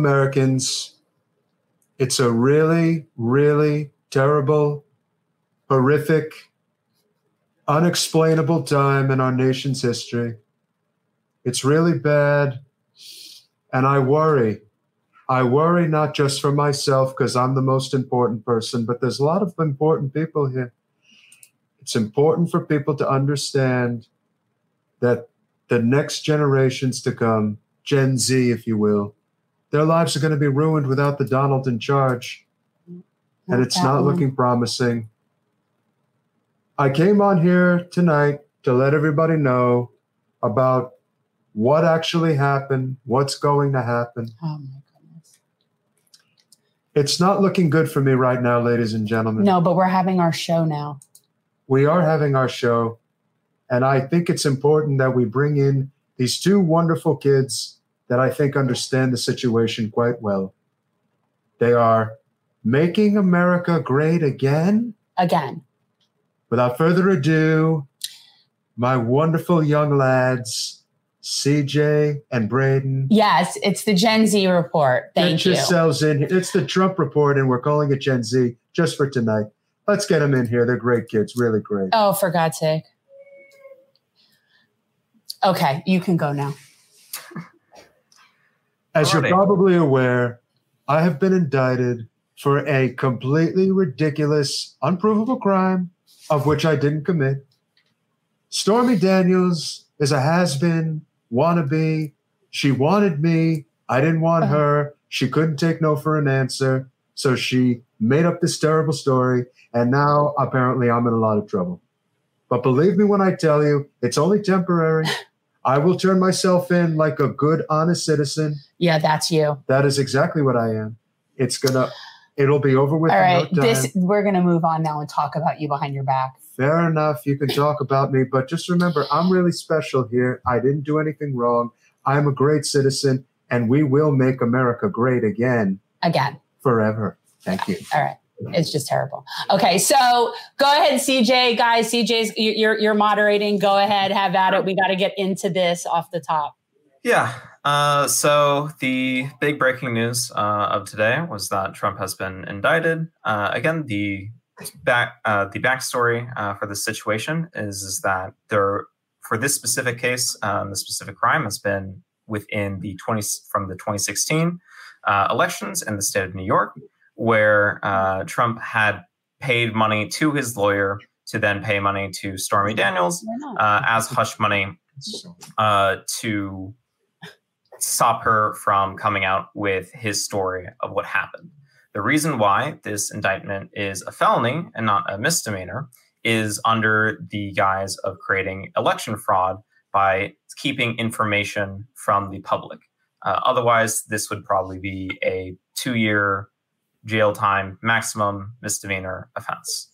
Americans, it's a really, really terrible, horrific, unexplainable time in our nation's history. It's really bad. And I worry. I worry not just for myself because I'm the most important person, but there's a lot of important people here. It's important for people to understand that the next generations to come, Gen Z, if you will, their lives are going to be ruined without the Donald in charge. and it's not one. looking promising. I came on here tonight to let everybody know about what actually happened, what's going to happen. Oh my goodness. It's not looking good for me right now, ladies and gentlemen. No, but we're having our show now. We are having our show. And I think it's important that we bring in these two wonderful kids that I think understand the situation quite well. They are making America great again. Again. Without further ado, my wonderful young lads, CJ and Braden. Yes, it's the Gen Z report. Thank Get you. yourselves in. It's the Trump report, and we're calling it Gen Z just for tonight. Let's get them in here. They're great kids, really great. Oh, for God's sake. Okay, you can go now. As you're probably aware, I have been indicted for a completely ridiculous, unprovable crime of which I didn't commit. Stormy Daniels is a has been, wannabe. She wanted me. I didn't want uh-huh. her. She couldn't take no for an answer. So she made up this terrible story. And now apparently I'm in a lot of trouble. But believe me when I tell you, it's only temporary. I will turn myself in like a good, honest citizen. Yeah, that's you. That is exactly what I am. It's gonna, it'll be over with. All right, no this we're gonna move on now and talk about you behind your back. Fair enough. You can talk about me, but just remember, I'm really special here. I didn't do anything wrong. I'm a great citizen, and we will make America great again. Again. Forever. Thank you. All right. It's just terrible. Okay, so go ahead, CJ. Guys, CJ's you're you're moderating. Go ahead, have at it. We got to get into this off the top. Yeah. Uh, so the big breaking news uh, of today was that Trump has been indicted. Uh, again, the back uh, the backstory uh, for this situation is is that there for this specific case, um, the specific crime has been within the 20 from the 2016 uh, elections in the state of New York where uh, Trump had paid money to his lawyer to then pay money to Stormy Daniels uh, as hush money uh, to stop her from coming out with his story of what happened. The reason why this indictment is a felony and not a misdemeanor is under the guise of creating election fraud by keeping information from the public. Uh, otherwise, this would probably be a two year jail time, maximum misdemeanor offense.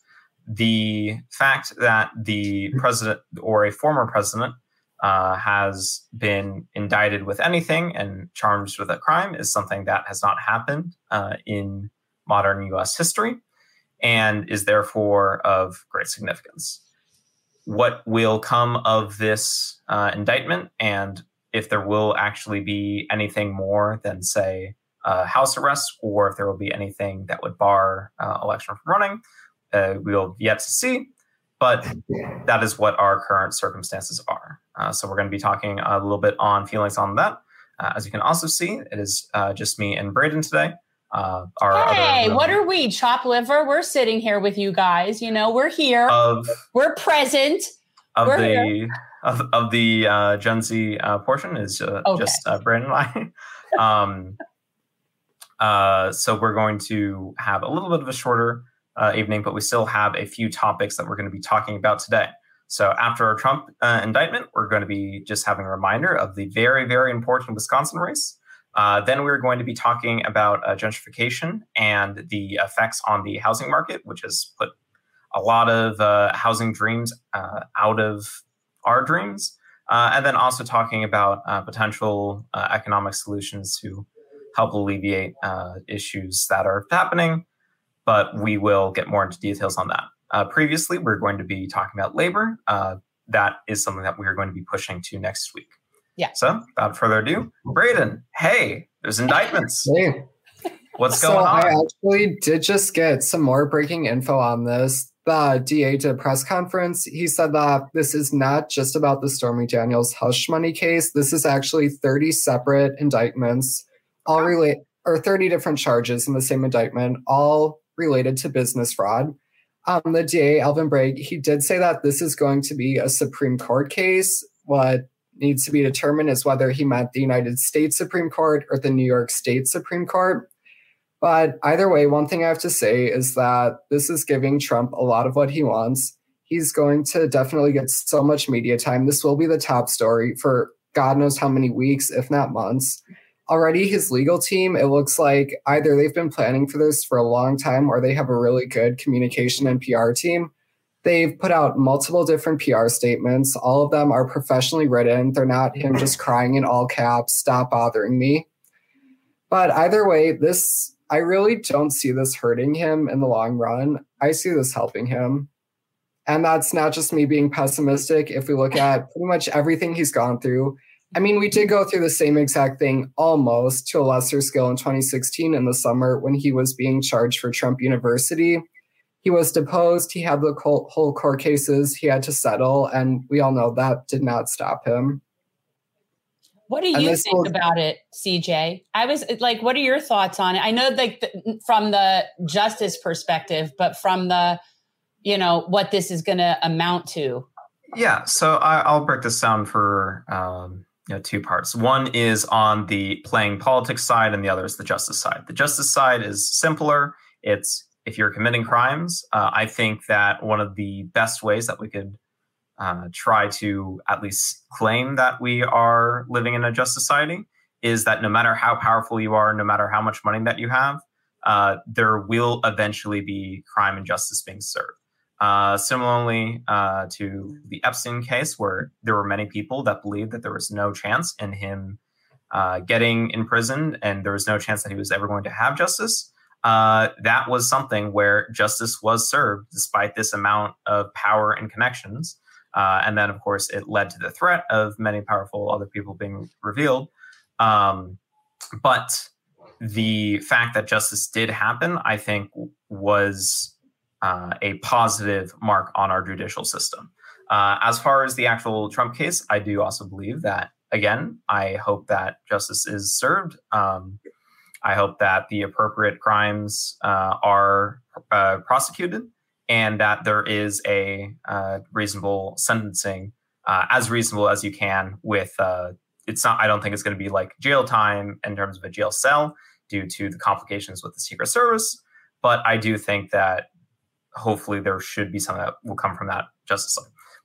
The fact that the president or a former president uh, has been indicted with anything and charged with a crime is something that has not happened uh, in modern US history and is therefore of great significance. What will come of this uh, indictment and if there will actually be anything more than, say, uh, house arrests or if there will be anything that would bar uh, election from running. Uh, we'll yet to see, but that is what our current circumstances are. Uh, so we're going to be talking a little bit on feelings on that. Uh, as you can also see, it is uh, just me and Braden today. our hey, what are we? Chop liver? We're sitting here with you guys. You know, we're here. Of, we're present. Of we're the here. of, of the Gen Z portion is okay. just Braden and I. um, uh, so we're going to have a little bit of a shorter uh, evening, but we still have a few topics that we're going to be talking about today. So after our Trump uh, indictment, we're going to be just having a reminder of the very, very important Wisconsin race. Uh, then we're going to be talking about uh, gentrification and the effects on the housing market, which has put a lot of housing dreams out of our dreams. and then also talking about potential economic solutions to help alleviate uh, issues that are happening, but we will get more into details on that. Uh, previously, we are going to be talking about labor. Uh, that is something that we are going to be pushing to next week. Yeah. So, without further ado, Braden, hey, There's indictments. Hey. What's so going on? I actually did just get some more breaking info on this. The DA did a press conference. He said that this is not just about the Stormy Daniels hush money case. This is actually 30 separate indictments, all relate or 30 different charges in the same indictment, all related to business fraud. Um, the DA, Alvin Bragg, he did say that this is going to be a Supreme Court case. What needs to be determined is whether he meant the United States Supreme Court or the New York State Supreme Court. But either way, one thing I have to say is that this is giving Trump a lot of what he wants. He's going to definitely get so much media time. This will be the top story for God knows how many weeks, if not months. Already, his legal team, it looks like either they've been planning for this for a long time or they have a really good communication and PR team. They've put out multiple different PR statements. All of them are professionally written. They're not him just crying in all caps, stop bothering me. But either way, this I really don't see this hurting him in the long run. I see this helping him. And that's not just me being pessimistic. If we look at pretty much everything he's gone through, I mean, we did go through the same exact thing almost to a lesser scale in 2016 in the summer when he was being charged for Trump University. He was deposed. He had the whole court cases he had to settle. And we all know that did not stop him. What do you think was, about it, CJ? I was like, what are your thoughts on it? I know, like, the, from the justice perspective, but from the, you know, what this is going to amount to. Yeah, so I, will break this down for um, you know, two parts. One is on the playing politics side, and the other is the justice side. The justice side is simpler. It's if you're committing crimes. Uh, I think that one of the best ways that we could uh, try to at least claim that we are living in a just society is that no matter how powerful you are, no matter how much money that you have, uh, there will eventually be crime and justice being served. Uh, similarly uh, to the Epstein case, where there were many people that believed that there was no chance in him uh, getting imprisoned and there was no chance that he was ever going to have justice. Uh, that was something where justice was served despite this amount of power and connections. Uh, and then, of course, it led to the threat of many powerful other people being revealed. Um, but the fact that justice did happen, I think, was uh, a positive mark on our judicial system. Uh, as far as the actual Trump case, I do also believe that, again, I hope that justice is served. Um, I hope that the appropriate crimes uh, are uh, prosecuted and that there is a uh, reasonable sentencing, as reasonable as you can. With it's not, I don't think it's going to be like jail time in terms of a jail cell due to the complications with the Secret Service, but I do think that hopefully there should be something that will come from that justice.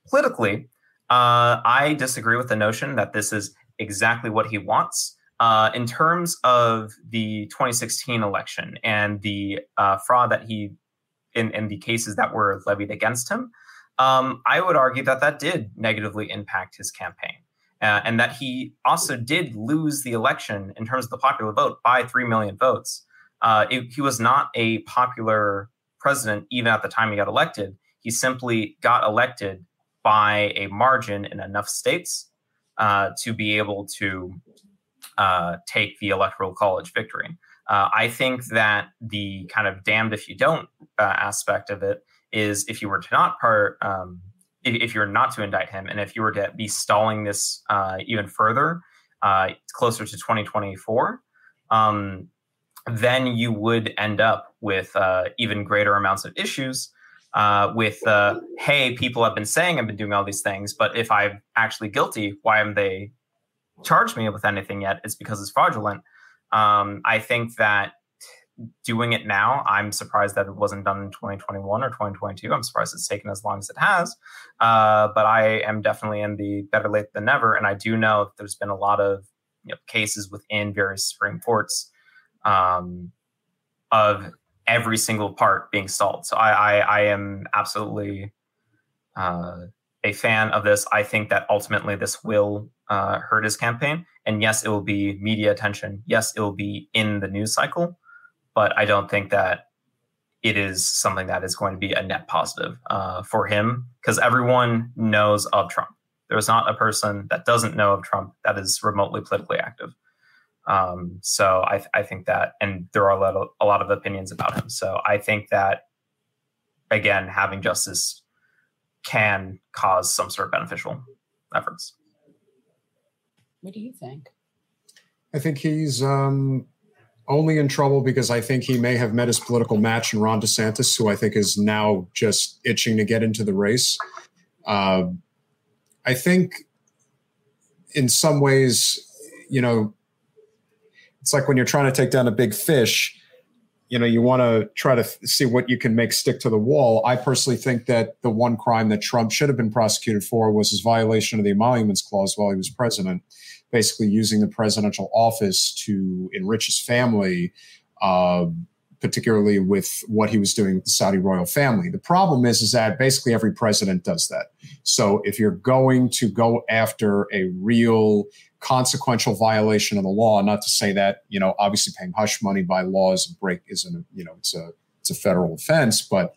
Politically, uh, I disagree with the notion that this is exactly what he wants. Uh, in terms of the 2016 election and the uh, fraud that he in, in the cases that were levied against him, um, I would argue that that did negatively impact his campaign. Uh, and that he also did lose the election in terms of the popular vote by 3 million votes. Uh, it, he was not a popular president even at the time he got elected. He simply got elected by a margin in enough states uh, to be able to uh, take the electoral college victory. Uh, I think that the kind of damned if you don't uh, aspect of it is if you were to not part, um, if, if, you're not to indict him, and if you were to be stalling this uh, even further, uh, closer to 2024, um, then you would end up with uh, even greater amounts of issues. Uh, with hey, people have been saying I've been doing all these things, but if I'm actually guilty, why haven't they charged me with anything yet? It's because it's fraudulent. Um, I think that doing it now, I'm surprised that it wasn't done in 2021 or 2022. I'm surprised it's taken as long as it has. Uh, but I am definitely in the better late than never. And I do know there's been a lot of you know, cases within various Supreme Courts um, of every single part being stalled. So I, I, I am absolutely uh, a fan of this. I think that ultimately this will uh, hurt his campaign. And yes, it will be media attention. Yes, it will be in the news cycle. But I don't think that it is something that is going to be a net positive uh, for him because everyone knows of Trump. There is not a person that doesn't know of Trump that is remotely politically active. Um, so I, I think that, and there are a lot, of, a lot of opinions about him. So I think that, again, having justice can cause some sort of beneficial efforts. What do you think? I think he's um, only in trouble because I think he may have met his political match in Ron DeSantis, who I think is now just itching to get into the race. Uh, I think in some ways, you know, it's like when you're trying to take down a big fish, you know, you want to try to see what you can make stick to the wall. I personally think that the one crime that Trump should have been prosecuted for was his violation of the emoluments clause while he was president, basically using the presidential office to enrich his family. Uh, particularly with what he was doing with the Saudi royal family. The problem is, is that basically every president does that. So if you're going to go after a real consequential violation of the law, not to say that, you know, obviously paying hush money by law is a break isn't, a, you know, it's a, it's a federal offense, but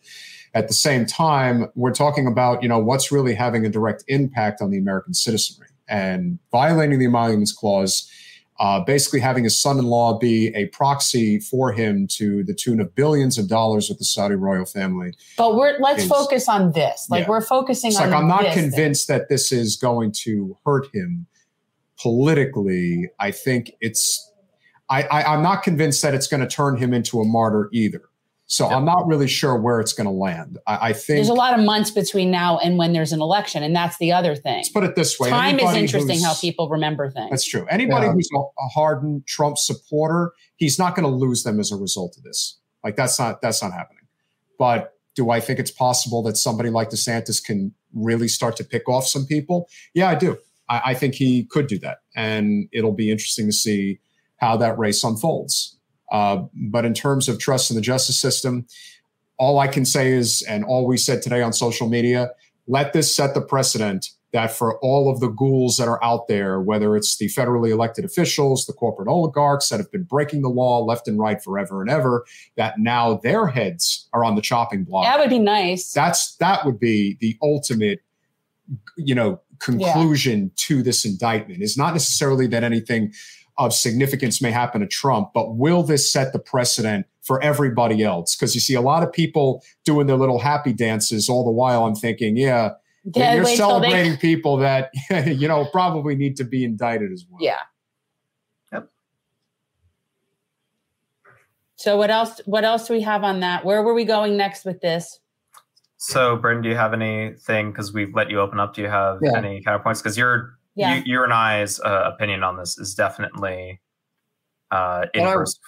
at the same time, we're talking about, you know, what's really having a direct impact on the American citizenry and violating the emoluments clause uh, basically having his son-in-law be a proxy for him to the tune of billions of dollars with the Saudi royal family. But we're let's is, focus on this. Like yeah. we're focusing it's on. Like I'm not convinced thing. that this is going to hurt him politically. I think it's. I, I I'm not convinced that it's going to turn him into a martyr either. So yep. I'm not really sure where it's going to land. I, I, think there's a lot of months between now and when there's an election, and that's the other thing. Let's put it this way: time is interesting how people remember things. That's true. Anybody yeah. who's a, a hardened Trump supporter, he's not going to lose them as a result of this. Like that's not that's not happening. But do I think it's possible that somebody like DeSantis can really start to pick off some people? Yeah, I do. I, I think he could do that, and it'll be interesting to see how that race unfolds. Uh, but in terms of trust in the justice system, all I can say is, and all we said today on social media, let this set the precedent that for all of the ghouls that are out there, whether it's the federally elected officials, the corporate oligarchs that have been breaking the law left and right forever and ever, that now their heads are on the chopping block. That would be nice. That's that would be the ultimate, you know, conclusion yeah. to this indictment. Is not necessarily that anything of significance may happen to Trump, but will this set the precedent for everybody else? Because you see a lot of people doing their little happy dances all the while. I'm thinking, yeah, yeah you're celebrating they... people that you know probably need to be indicted as well. Yeah. Yep. So what else? What else do we have on that? Where were we going next with this? So, Brendan, do you have anything? Because we've let you open up. Do you have yeah. any counterpoints? Because you're yeah. you, your and I's uh, opinion on this is definitely uh, inverse.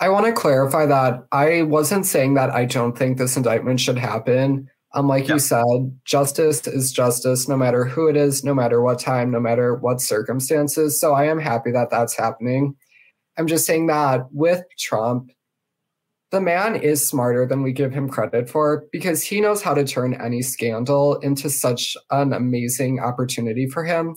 I, I want to clarify that I wasn't saying that I don't think this indictment should happen. Um, like yeah. you said, justice is justice, no matter who it is, no matter what time, no matter what circumstances. So I am happy that that's happening. I'm just saying that with Trump, the man is smarter than we give him credit for because he knows how to turn any scandal into such an amazing opportunity for him.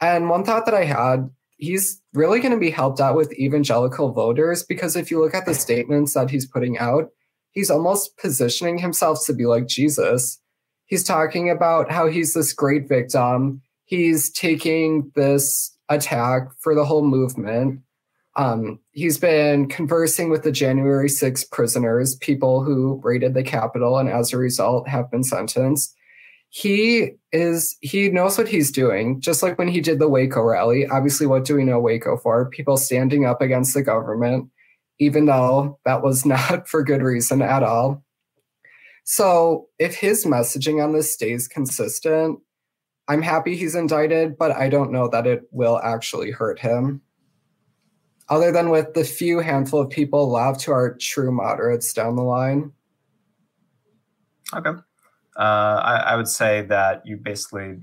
And one thought that I had, he's really going to be helped out with evangelical voters because if you look at the statements that he's putting out, he's almost positioning himself to be like Jesus. He's talking about how he's this great victim. He's taking this attack for the whole movement um, he's been conversing with the January 6 prisoners, people who raided the Capitol and as a result have been sentenced. He is, he knows what he's doing, just like when he did the Waco rally. Obviously, what do we know Waco for? People standing up against the government, even though that was not for good reason at all. So, if his messaging on this stays consistent, I'm happy he's indicted, but I don't know that it will actually hurt him other than with the few handful of people left who are true moderates down the line? Okay. Uh, I, I, would say that you basically,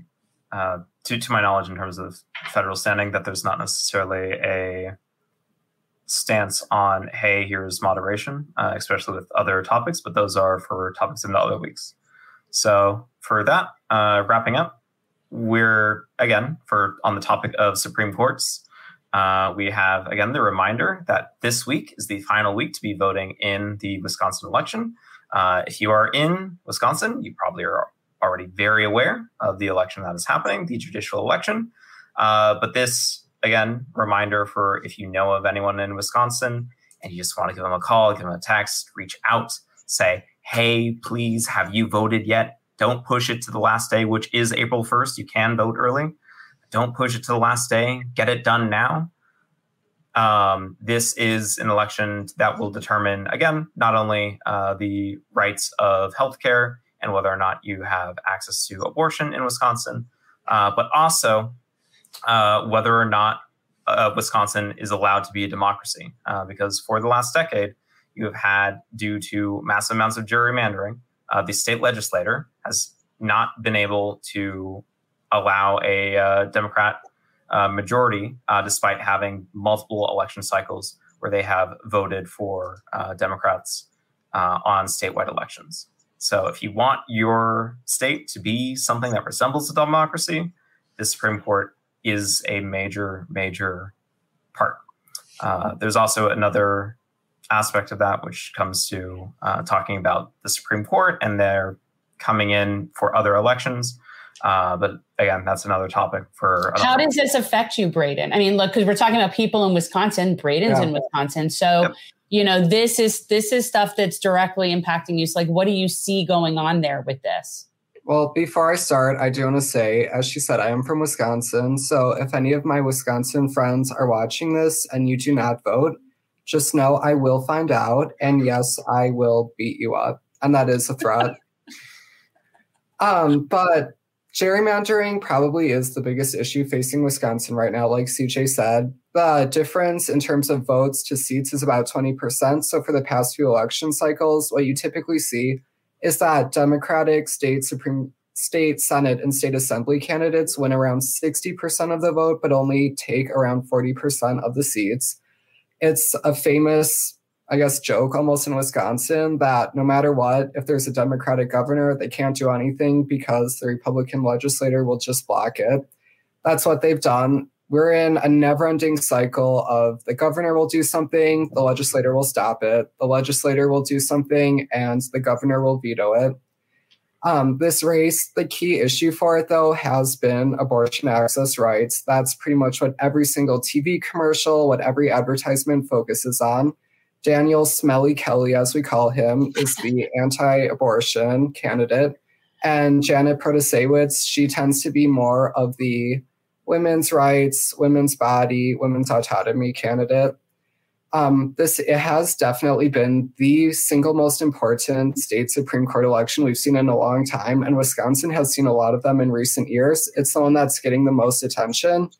uh, to, to my knowledge, in terms of federal standing, that there's not necessarily a stance on, hey, here's moderation, uh, especially with other topics, but those are for topics in the other weeks. So for that, uh, wrapping up, we're again for on the topic of Supreme Courts. Uh, we have, again, the reminder that this week is the final week to be voting in the Wisconsin election. Uh, if you are in Wisconsin, you probably are already very aware of the election that is happening, the judicial election. Uh, but this again, reminder for if you know of anyone in Wisconsin and you just want to give them a call, give them a text, reach out, say, hey, please, have you voted yet? Don't push it to the last day, which is April 1st. You can vote early. Don't push it to the last day. Get it done now. Um, this is an election that will determine, again, not only uh, the rights of healthcare and whether or not you have access to abortion in Wisconsin, uh, but also uh, whether or not uh, Wisconsin is allowed to be a democracy. Uh, because for the last decade, you have had, due to massive amounts of gerrymandering, uh, the state legislator has not been able to allow a uh, Democrat uh, majority, despite having multiple election cycles where they have voted for Democrats on statewide elections. So, if you want your state to be something that resembles a democracy, the Supreme Court is a major, major part. Uh, there's also another aspect of that, which comes to uh, talking about the Supreme Court and they're coming in for other elections. Uh, but again, that's another topic for. How does this affect you, Braden? I mean, look, because we're talking about people in Wisconsin. Braden's yeah. in Wisconsin, so yep. you know this is this is stuff that's directly impacting you. So, like, what do you see going on there with this? Well, before I start, I do want to say, as she said, I am from Wisconsin. So if any of my Wisconsin friends are watching this and you do not vote, just know I will find out. And yes, I will beat you up. And that is a threat. um, but gerrymandering probably is the biggest issue facing Wisconsin right now. Like CJ said, the difference in terms of votes to seats is about 20%. So for the past few election cycles, what you typically see is that Democratic state Supreme state Senate and state assembly candidates win around 60% of the vote, but only take around 40% of the seats. It's a famous, I guess, joke almost in Wisconsin that no matter what, if there's a Democratic governor, they can't do anything because the Republican legislator will just block it. That's what they've done we're in a never ending cycle of the governor will do something, the legislator will stop it, the legislator will do something, and the governor will veto it. Um, this race, the key issue for it, though, has been abortion access rights. That's pretty much what every single TV commercial, what every advertisement focuses on. Daniel Smelly Kelly, as we call him, is the anti abortion candidate. And Janet Protasiewicz, she tends to be more of the women's rights, women's body, women's autonomy candidate. Um, this it has definitely been the single most important state Supreme Court election we've seen in a long time, and Wisconsin has seen a lot of them in recent years. It's the one that's getting the most attention.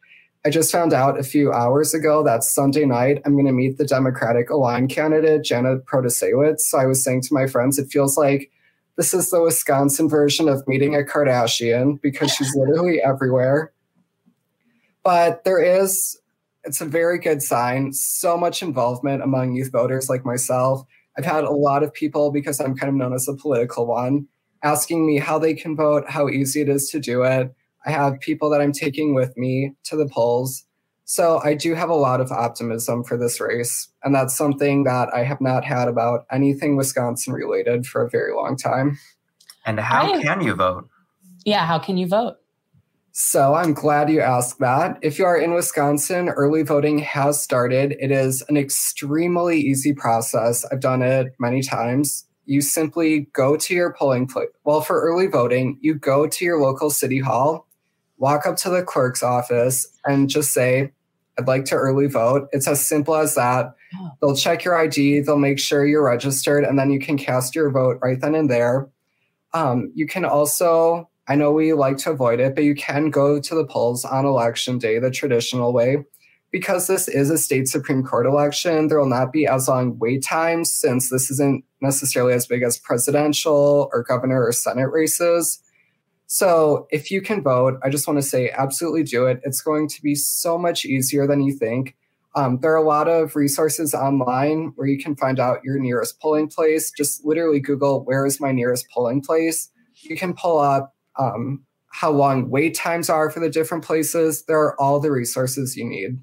I just found out a few hours ago that Sunday night I'm going to meet the Democratic Align candidate Janet Protasiewicz. So I was saying to my friends, it feels like this is the Wisconsin version of meeting a Kardashian because she's literally everywhere. But there is, it's a very good sign, so much involvement among youth voters like myself. I've had a lot of people, because I'm kind of known as a political one, asking me how they can vote, how easy it is to do it. I have people that I'm taking with me to the polls. So I do have a lot of optimism for this race. And that's something that I have not had about anything Wisconsin related for a very long time. And how can you vote? Yeah, how can you vote? So I'm glad you asked that. If you are in Wisconsin, early voting has started. It is an extremely easy process. I've done it many times. You simply go to your polling place. Well, for early voting, you go to your local city hall, walk up to the clerk's office, and just say, I'd like to early vote. It's as simple as that. Oh. They'll check your ID, they'll make sure you're registered, and then you can cast your vote right then and there. Um, you can also I know we like to avoid it, but you can go to the polls on election day the traditional way. Because this is a state Supreme Court election, there will not be as long wait times since this isn't necessarily as big as presidential or governor or Senate races. So if you can vote, I just want to say absolutely do it. It's going to be so much easier than you think. Um, there are a lot of resources online where you can find out your nearest polling place. Just literally Google, where is my nearest polling place? You can pull up um, how long wait times are for the different places. There are all the resources you need.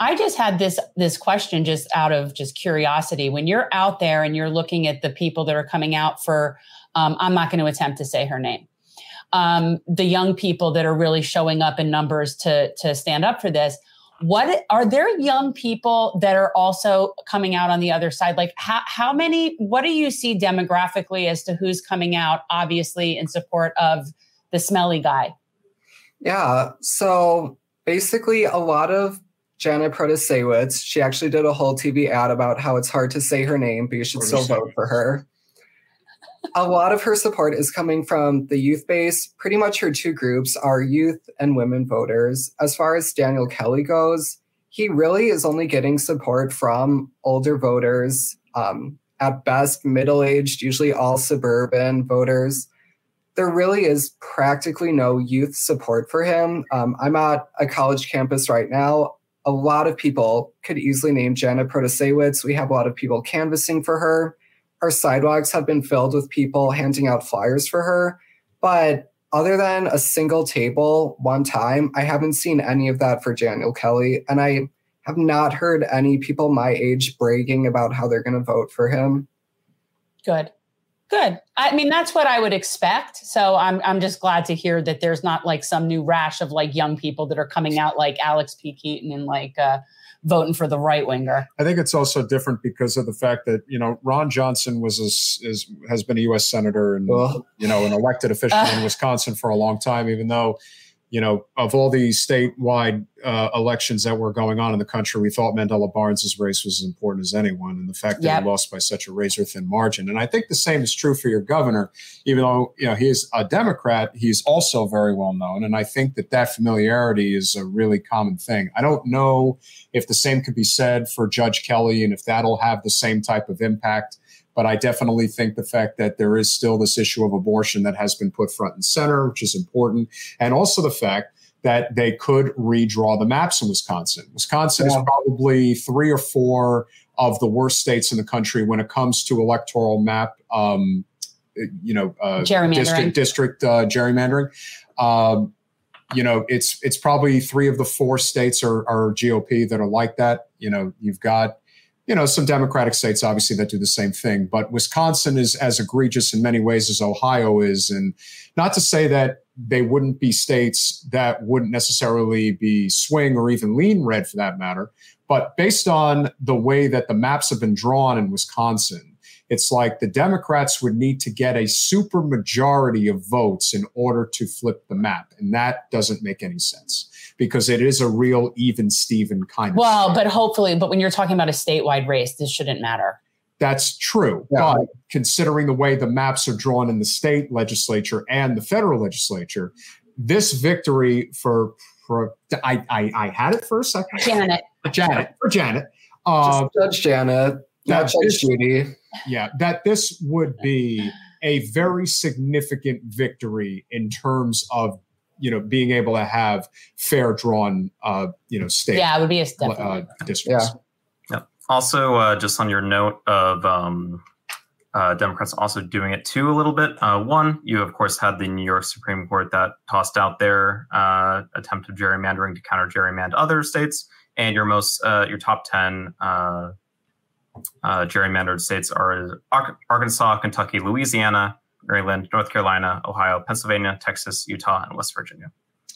I just had this this question just out of just curiosity. When you're out there and you're looking at the people that are coming out for, um, I'm not going to attempt to say her name. Um, the young people that are really showing up in numbers to to stand up for this. What are there young people that are also coming out on the other side? Like how, how many what do you see demographically as to who's coming out obviously in support of the smelly guy? Yeah so basically a lot of janet protasiewicz she actually did a whole tv ad about how it's hard to say her name but you should still vote for her a lot of her support is coming from the youth base. Pretty much her two groups are youth and women voters. As far as Daniel Kelly goes, he really is only getting support from older voters, um, at best middle aged, usually all suburban voters. There really is practically no youth support for him. Um, I'm at a college campus right now. A lot of people could easily name Janet Protasiewicz. We have a lot of people canvassing for her our sidewalks have been filled with people handing out flyers for her. But other than a single table one time, I haven't seen any of that for Daniel Kelly. And I have not heard any people my age bragging about how they're going to vote for him. Good. Good. I mean, that's what I would expect. So I'm I'm just glad to hear that there's not like some new rash of like young people that are coming out like Alex P. Keaton and like uh, voting for the right winger. I think it's also different because of the fact that you know Ron Johnson was a, is has been a U.S. senator and you know an elected official uh, in Wisconsin for a long time, even though you know, of all the statewide uh, elections that were going on in the country, we thought Mandela Barnes's race was as important as anyone, and the fact that yep. he lost by such a razor thin margin. And I think the same is true for your governor. Even though you know he is a Democrat, he's also very well known, and I think that that familiarity is a really common thing. I don't know if the same could be said for Judge Kelly, and if that'll have the same type of impact. But I definitely think the fact that there is still this issue of abortion that has been put front and center, which is important, and also the fact that they could redraw the maps in Wisconsin. Wisconsin yeah. is probably three or four of the worst states in the country when it comes to electoral map, um, you know, uh, district, district uh, gerrymandering. Um, you know, it's it's probably three of the four states are, are GOP that are like that. You know, you've got you know, some Democratic states obviously that do the same thing, but Wisconsin is as egregious in many ways as Ohio is. And not to say that they wouldn't be states that wouldn't necessarily be swing or even lean red for that matter. But based on the way that the maps have been drawn in Wisconsin, it's like the Democrats would need to get a super majority of votes in order to flip the map. And that doesn't make any sense because it is a real even Steven kind of. Well, but hopefully, but when you're talking about a statewide race, this shouldn't matter. That's true. Yeah. But considering the way the maps are drawn in the state legislature and the federal legislature, this victory for for I I, I had it for a second. Janet. Janet for Janet. Uh, Judge Janet, not Judge Judy. Yeah, that this would be a very significant victory in terms of you know being able to have fair drawn uh, you know state yeah it would be a step uh, districts. Yeah. yeah. Also, uh, just on your note of um, uh, Democrats also doing it too a little bit. Uh, one, you of course had the New York Supreme Court that tossed out their uh, attempt of gerrymandering to counter gerrymander other states, and your most uh, your top ten uh, uh, gerrymandered states are Arkansas, Kentucky, Louisiana, Maryland, North Carolina, Ohio, Pennsylvania, Texas, Utah, and West Virginia.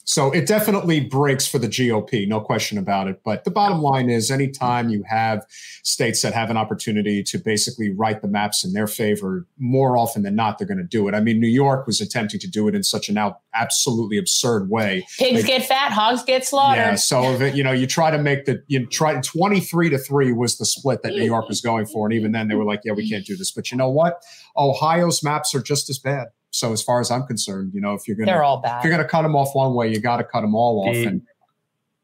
So it definitely breaks for the GOP, no question about it. But the bottom line is anytime you have states that have an opportunity to basically write the maps in their favor, more often than not, they're going to do it. I mean, New York was attempting to do it in such an out, absolutely absurd way. Pigs they, get fat, hogs get slaughtered. Yeah. So, it, you know, you try to make the, you try 23 to 3 was the split that New York was going for. And even then they were like, yeah, we can't do this. But you know what? Ohio's maps are just as bad. So as far as I'm concerned, you know, if you're gonna they're all bad. If you're gonna cut them off one way, you got to cut them all off. and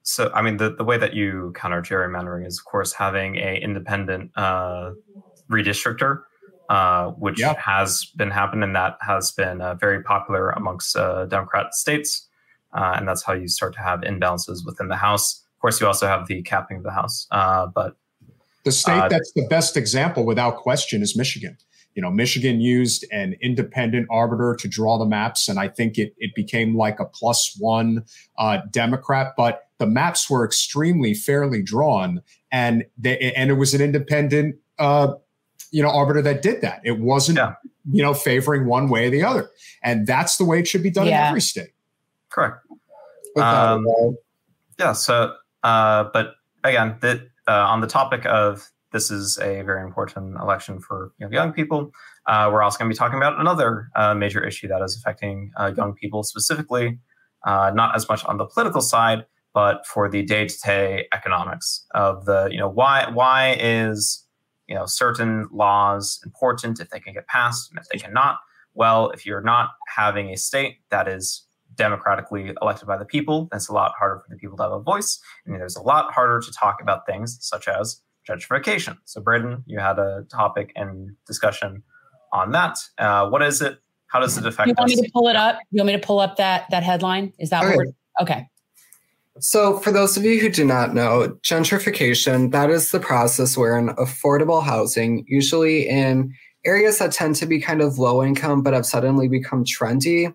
so I mean, the the way that you counter gerrymandering is, of course, having a independent uh, redistrictor. Uh, which yep. has been happening that has been uh, very popular amongst uh, Democrat states. Uh, and that's how you start to have imbalances within the House. Of course, you also have the capping of the House. Uh, but the state that's the best example, without question, is Michigan you know, Michigan used an independent arbiter to draw the maps, and I think it it became like a plus one uh, Democrat. But the maps were extremely fairly drawn, and they, and it was an independent, uh, you know, arbiter that did that. It wasn't. Yeah. you know, favoring one way or the other. And that's the way it should be done yeah. in every state. Correct. Um, yeah. So, uh, but again, that uh, on the topic of this is a very important election for you know, young people. Uh, we're also going to be talking about another uh, major issue that is affecting uh, young people specifically, uh, not as much on the political side, but for the day-to-day economics of the you know why why is you know certain laws important if they can get passed and if they cannot. Well, if you're not having a state that is democratically elected by the people, it's a lot harder for the people to have a voice. And there's a lot harder to talk about things such as gentrification. So, Braden, you had a topic and discussion on that. Uh, what is it? How does it affect? You want us? me to pull it up? You want me to pull up that that headline? Is that okay. what? okay. So, for those of you who do not know, gentrification that is the process where an affordable housing, usually in areas that tend to be kind of low income but have suddenly become trendy,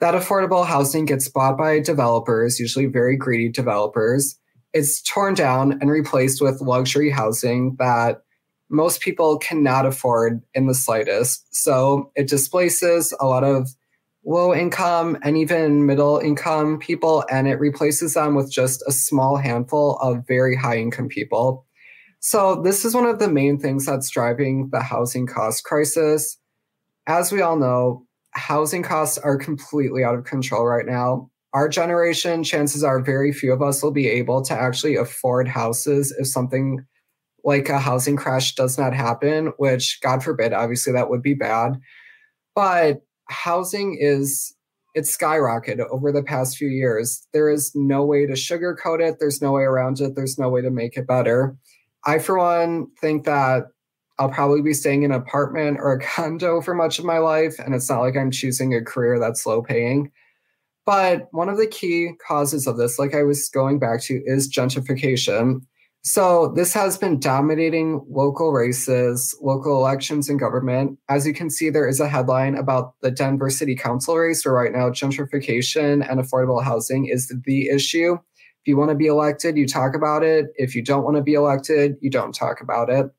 that affordable housing gets bought by developers, usually very greedy developers. It's torn down and replaced with luxury housing that most people cannot afford in the slightest. So it displaces a lot of low income and even middle income people, and it replaces them with just a small handful of very high income people. So, this is one of the main things that's driving the housing cost crisis. As we all know, housing costs are completely out of control right now. Our generation, chances are very few of us will be able to actually afford houses if something like a housing crash does not happen, which God forbid, obviously that would be bad. But housing is it's skyrocketed over the past few years. There is no way to sugarcoat it. There's no way around it. There's no way to make it better. I, for one, think that I'll probably be staying in an apartment or a condo for much of my life. And it's not like I'm choosing a career that's low paying. But one of the key causes of this, like I was going back to, is gentrification. So this has been dominating local races, local elections, and government. As you can see, there is a headline about the Denver City Council race, where right now gentrification and affordable housing is the issue. If you want to be elected, you talk about it. If you don't want to be elected, you don't talk about it.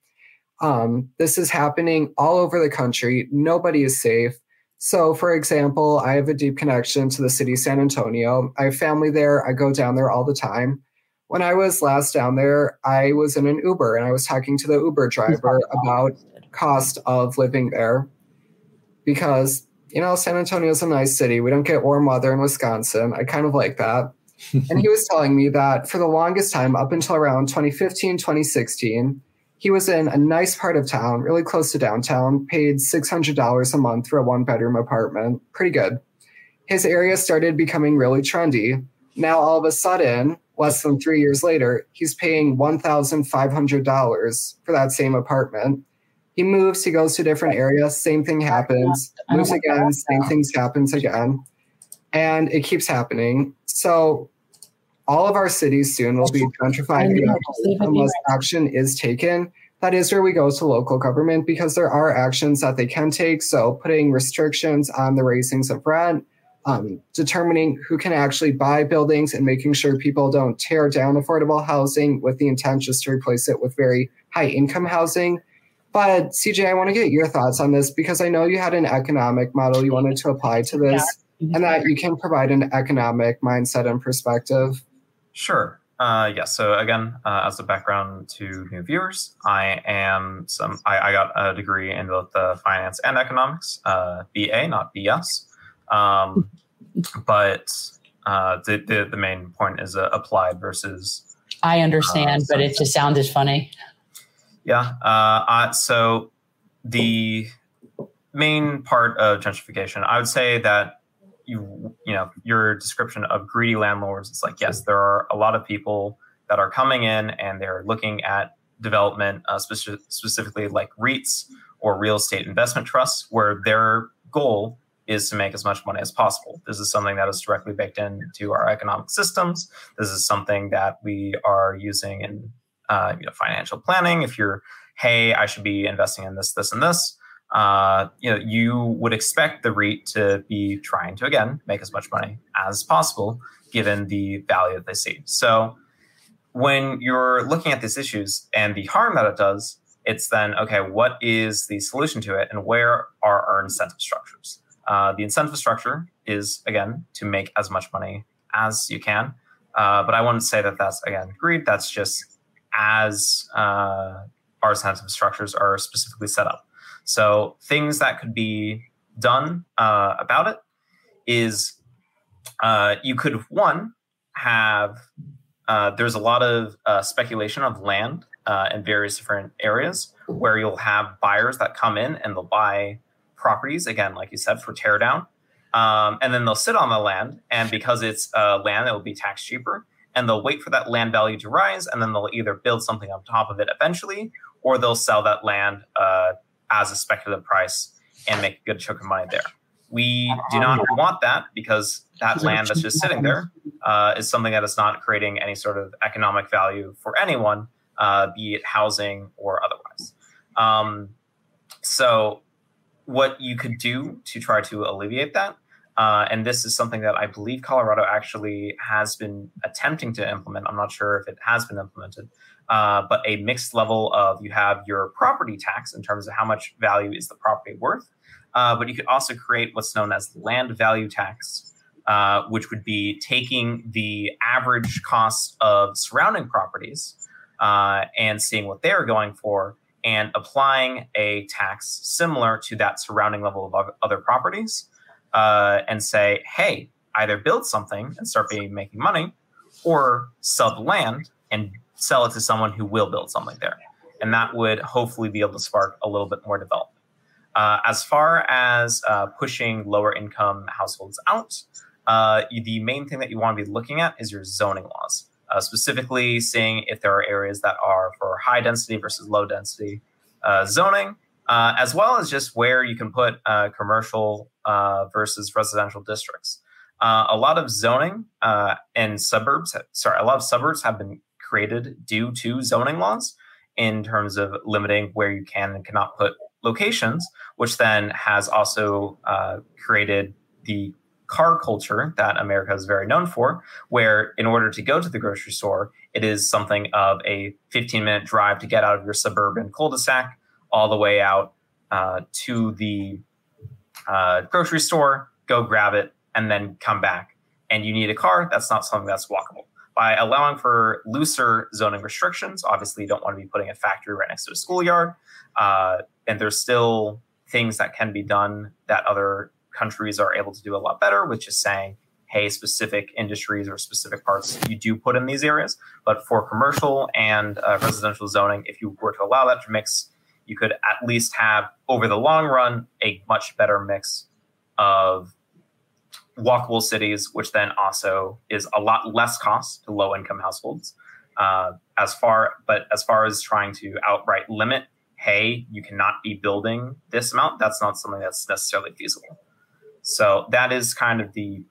Um, this is happening all over the country. Nobody is safe. So, for example, I have a deep connection to the city of San Antonio. I have family there. I go down there all the time. When I was last down there, I was in an Uber and I was talking to the Uber driver about cost of living there because, you know, San Antonio is a nice city. We don't get warm weather in Wisconsin. I kind of like that. and he was telling me that for the longest time, up until around 2015, 2016, he was in a nice part of town, really close to downtown, paid $600 a month for a one bedroom apartment. Pretty good. His area started becoming really trendy. Now, all of a sudden, less than three years later, he's paying $1,500 for that same apartment. He moves, he goes to a different area, same thing happens, moves again, same things happens again. And it keeps happening. So all of our cities soon will be gentrified unless action is taken. That is where we go to local government because there are actions that they can take. So, putting restrictions on the raisings of rent, um, determining who can actually buy buildings, and making sure people don't tear down affordable housing with the intent just to replace it with very high income housing. But, CJ, I want to get your thoughts on this because I know you had an economic model you wanted to apply to this, yeah. and that you can provide an economic mindset and perspective. Sure. Uh, yes. Yeah, so again, uh, as a background to new viewers, I am some. I, I got a degree in both the finance and economics, uh, BA, not BS. Um, but uh, the, the, the main point is uh, applied versus. I understand, uh, but it just sounded funny. Yeah. I, so the main part of gentrification, I would say that you you know your description of greedy landlords it's like yes there are a lot of people that are coming in and they're looking at development uh, speci- specifically like REITs or real estate investment trusts where their goal is to make as much money as possible. This is something that is directly baked into our economic systems. This is something that we are using in uh, you know, financial planning. If you're, hey, I should be investing in this, this, and this, uh, you know, you would expect the REIT to be trying to again make as much money as possible, given the value that they see. So, when you're looking at these issues and the harm that it does, it's then okay, what is the solution to it, and where are our incentive structures? Uh, the incentive structure is again to make as much money as you can, uh, but I wouldn't say that that's again greed. That's just as uh, our incentive structures are specifically set up. So things that could be done uh, about it is uh, you could one have uh, there's a lot of uh, speculation of land uh, in various different areas where you'll have buyers that come in and they'll buy properties again, like you said, for teardown, um, and then they'll sit on the land, and because it's uh, land that will be taxed cheaper, and they'll wait for that land value to rise, and then they'll either build something on top of it eventually, or they'll sell that land as a speculative price and make a good chunk of money there. We do not want that because that land that's just sitting there uh, is something that is not creating any sort of economic value for anyone, uh, be it housing or otherwise. Um, so, what you could do to try to alleviate that, uh, and this is something that I believe Colorado actually has been attempting to implement. I'm not sure if it has been implemented, uh, but a mixed level of you have your property tax in terms of how much value is the property worth, uh, but you could also create what's known as land value tax, uh, which would be taking the average cost of surrounding properties uh, and seeing what they're going for and applying a tax similar to that surrounding level of other properties uh, and say, hey, either build something and start being, making money or sub land and sell it to someone who will build something there. And that would hopefully be able to spark a little bit more development. Uh, as far as uh, pushing lower income households out, uh, the main thing that you want to be looking at is your zoning laws, uh, specifically seeing if there are areas that are for high density versus low density uh, zoning, uh, as well as just where you can put commercial versus residential districts. a lot of zoning in suburbs, sorry, a lot of suburbs have been created due to zoning laws in terms of limiting where you can and cannot put locations, which then has also uh, created the car culture that America is very known for, where in order to go to the grocery store, it is something of a 15 minute drive to get out of your suburban cul de sac all the way out uh, to the uh, grocery store, go grab it, and then come back. And you need a car. That's not something that's walkable by allowing for looser zoning restrictions. Obviously, you don't want to be putting a factory right next to a schoolyard. Uh, and there's still things that can be done that other countries are able to do a lot better, which is saying, hey, specific industries or specific parts you do put in these areas. But for commercial and uh, residential zoning, if you were to allow that to mix, you could at least have, over the long run, a much better mix of walkable cities, which then also is a lot less cost to low income households. Uh, as far, but as far as trying to outright limit, hey, you cannot be building this amount. That's not something that's necessarily feasible. So that is kind of the,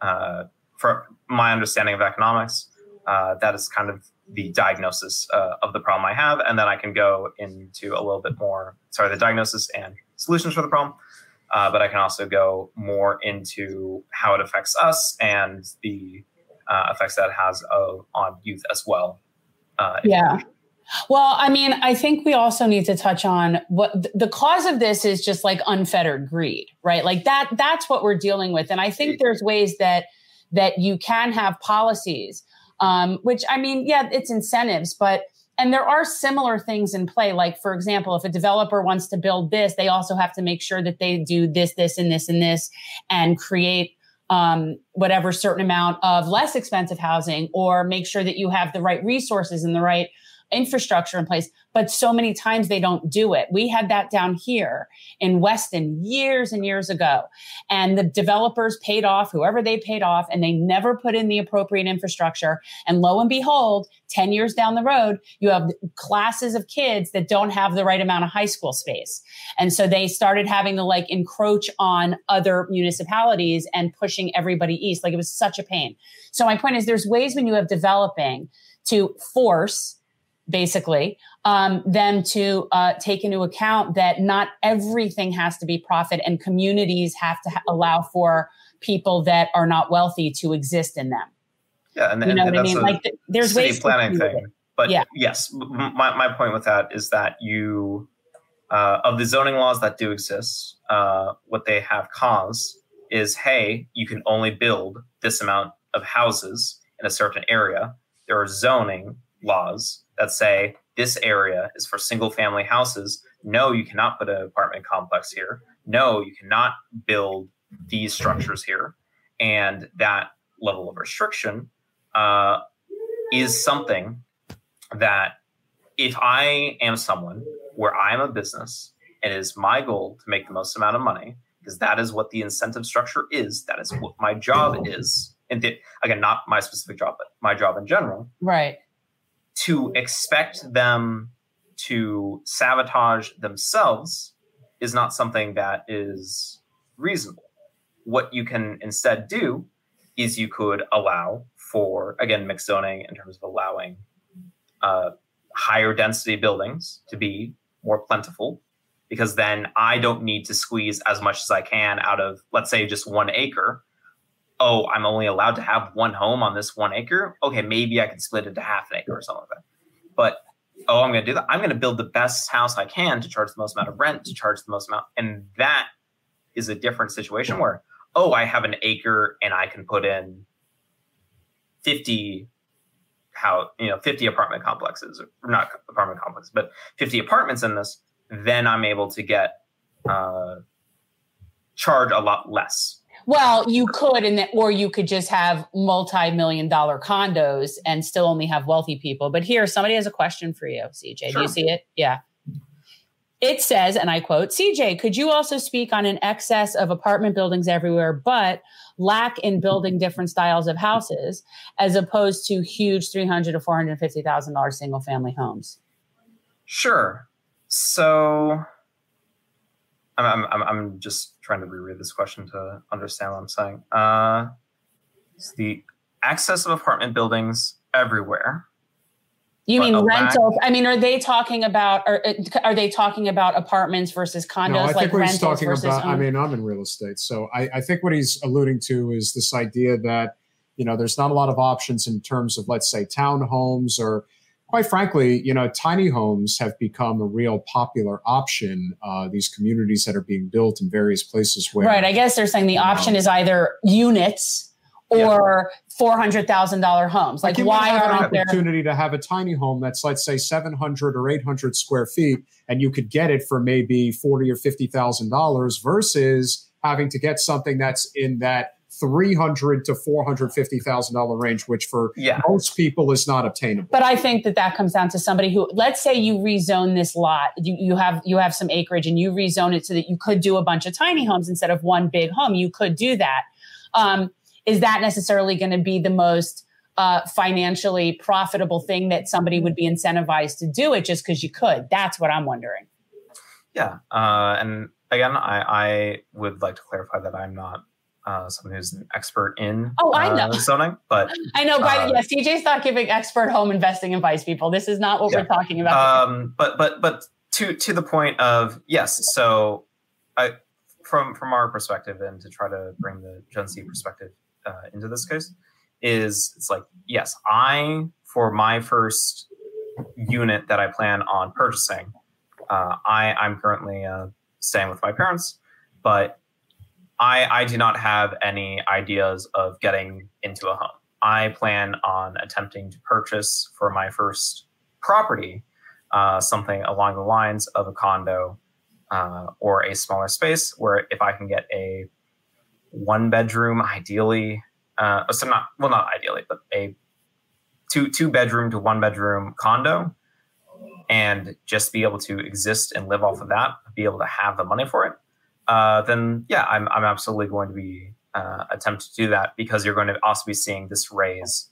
uh, for my understanding of economics, uh, that is kind of the diagnosis uh, of the problem I have, and then I can go into a little bit more. Sorry, the diagnosis and solutions for the problem uh, but I can also go more into how it affects us and the uh, effects that it has uh, on youth as well. Uh, yeah. Well, I mean, I think we also need to touch on what the cause of this is just like unfettered greed, right? Like that that's what we're dealing with. And I think there's ways that that you can have policies um, which I mean, yeah, it's incentives, but and there are similar things in play. Like, for example, if a developer wants to build this, they also have to make sure that they do this, this, and this, and this, and create um, whatever certain amount of less expensive housing, or make sure that you have the right resources and the right infrastructure in place, but so many times they don't do it. We had that down here in Weston years and years ago. And the developers paid off whoever they paid off, and they never put in the appropriate infrastructure. And lo and behold, 10 years down the road, you have classes of kids that don't have the right amount of high school space. And so they started having to like encroach on other municipalities and pushing everybody east. Like it was such a pain. So my point is there's ways when you have developing to force basically, um, them to uh, take into account that not everything has to be profit and communities have to ha- allow for people that are not wealthy to exist in them. Yeah, and, you know and, what I mean. Like, there's ways planning thing. but yeah. yes, my, my point with that is that you, uh, of the zoning laws that do exist, uh, what they have caused is hey, you can only build this amount of houses in a certain area. There are zoning laws that say this area is for single family houses. No, you cannot put an apartment complex here. No, you cannot build these structures here. And that level of restriction uh, is something that if I am someone where I am a business, and it is my goal to make the most amount of money because that is what the incentive structure is. That is what my job is. And again, not my specific job, but my job in general. Right. To expect them to sabotage themselves is not something that is reasonable. What you can instead do is you could allow for, again, mixed zoning in terms of allowing uh, higher density buildings to be more plentiful because then I don't need to squeeze as much as I can out of, let's say, just one acre. Oh, I'm only allowed to have one home on this one acre. Okay, maybe I can split it to half an acre or something like that. But oh, I'm going to do that. I'm going to build the best house I can to charge the most amount of rent, to charge the most amount. And that is a different situation where, oh, I have an acre and I can put in 50 how you know 50 apartment complexes or not apartment complexes but 50 apartments in this then i'm able to get uh, charge a lot less well you could and that or you could just have multi-million dollar condos and still only have wealthy people but here somebody has a question for you cj sure. do you see it yeah it says, and I quote, CJ, could you also speak on an excess of apartment buildings everywhere, but lack in building different styles of houses as opposed to huge 300 to $450,000 single family homes? Sure. So I'm, I'm, I'm just trying to reread this question to understand what I'm saying. Uh, it's the access of apartment buildings everywhere you mean rental? I mean, are they talking about are, are they talking about apartments versus condos? No, I think what he's talking about. Home? I mean, I'm in real estate, so I, I think what he's alluding to is this idea that you know there's not a lot of options in terms of let's say townhomes or quite frankly, you know, tiny homes have become a real popular option. Uh, these communities that are being built in various places where. Right. I guess they're saying the option know, is either units or four hundred thousand dollar homes. Like, why aren't there opportunity to have a tiny home that's let's say seven hundred or eight hundred square feet, and you could get it for maybe forty or fifty thousand dollars, versus having to get something that's in that three hundred to four hundred fifty thousand dollar range, which for yeah. most people is not obtainable. But I think that that comes down to somebody who, let's say, you rezone this lot, you, you have you have some acreage, and you rezone it so that you could do a bunch of tiny homes instead of one big home. You could do that. Um, is that necessarily going to be the most uh, financially profitable thing that somebody would be incentivized to do it just because you could? That's what I'm wondering. Yeah. Uh, and again, I, I, would like to clarify that I'm not uh, someone who's an expert in oh, I know. Uh, zoning, but I know. By uh, yeah, CJ's not giving expert home investing advice. People, this is not what yeah. we're talking about. Um, but but but to to the point of yes. So I from from our perspective, and to try to bring the Gen Z perspective uh, into this case is it's like yes i for my first unit that i plan on purchasing uh, i i'm currently uh, staying with my parents but i i do not have any ideas of getting into a home i plan on attempting to purchase for my first property uh, something along the lines of a condo uh, or a smaller space where if i can get a one bedroom, ideally, uh, so not well, not ideally, but a two two bedroom to one bedroom condo, and just be able to exist and live off of that, be able to have the money for it. Uh, then yeah, I'm I'm absolutely going to be uh, attempt to do that because you're going to also be seeing this raise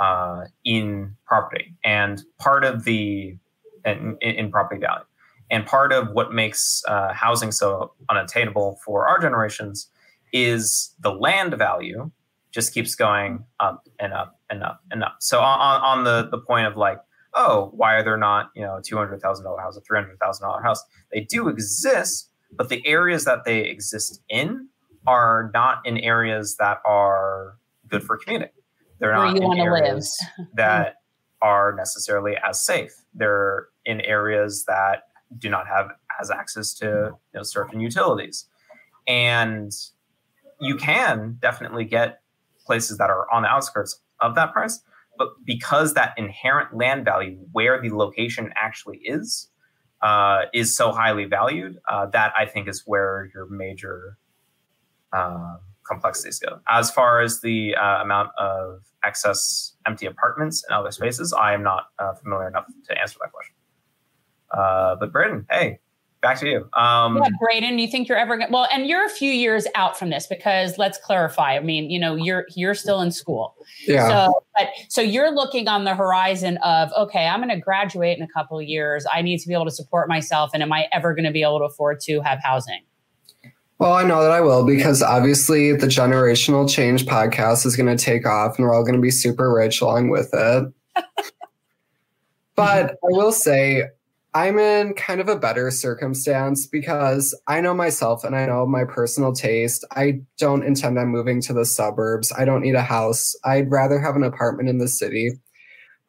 uh, in property and part of the in, in property value. And part of what makes uh, housing so unattainable for our generations is the land value just keeps going up and up and up and up. So on, on the the point of like, oh, why are there not you know a two hundred thousand dollar house, a three hundred thousand dollar house? They do exist, but the areas that they exist in are not in areas that are good for commuting. They're Where not in areas that are necessarily as safe. They're in areas that do not have as access to you know, certain utilities, and you can definitely get places that are on the outskirts of that price. But because that inherent land value, where the location actually is, uh, is so highly valued, uh, that I think is where your major uh, complexities go. As far as the uh, amount of excess empty apartments and other spaces, I am not uh, familiar enough to answer that question. Uh, but Braden, hey, back to you. Um, yeah, Braden, do you think you're ever going well? And you're a few years out from this because let's clarify. I mean, you know, you're you're still in school. Yeah. So, but so you're looking on the horizon of okay, I'm going to graduate in a couple of years. I need to be able to support myself, and am I ever going to be able to afford to have housing? Well, I know that I will because obviously the generational change podcast is going to take off and we're all going to be super rich along with it. but I will say, I'm in kind of a better circumstance because I know myself and I know my personal taste. I don't intend on moving to the suburbs. I don't need a house. I'd rather have an apartment in the city.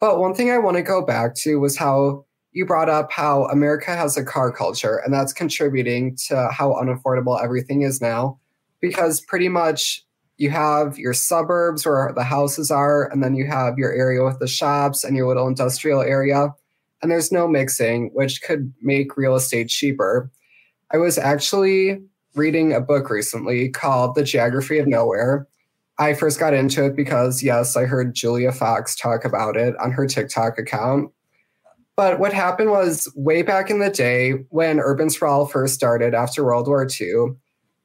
But one thing I want to go back to was how you brought up how America has a car culture, and that's contributing to how unaffordable everything is now. Because pretty much you have your suburbs where the houses are, and then you have your area with the shops and your little industrial area. And there's no mixing, which could make real estate cheaper. I was actually reading a book recently called The Geography of Nowhere. I first got into it because, yes, I heard Julia Fox talk about it on her TikTok account. But what happened was way back in the day when urban sprawl first started after World War II,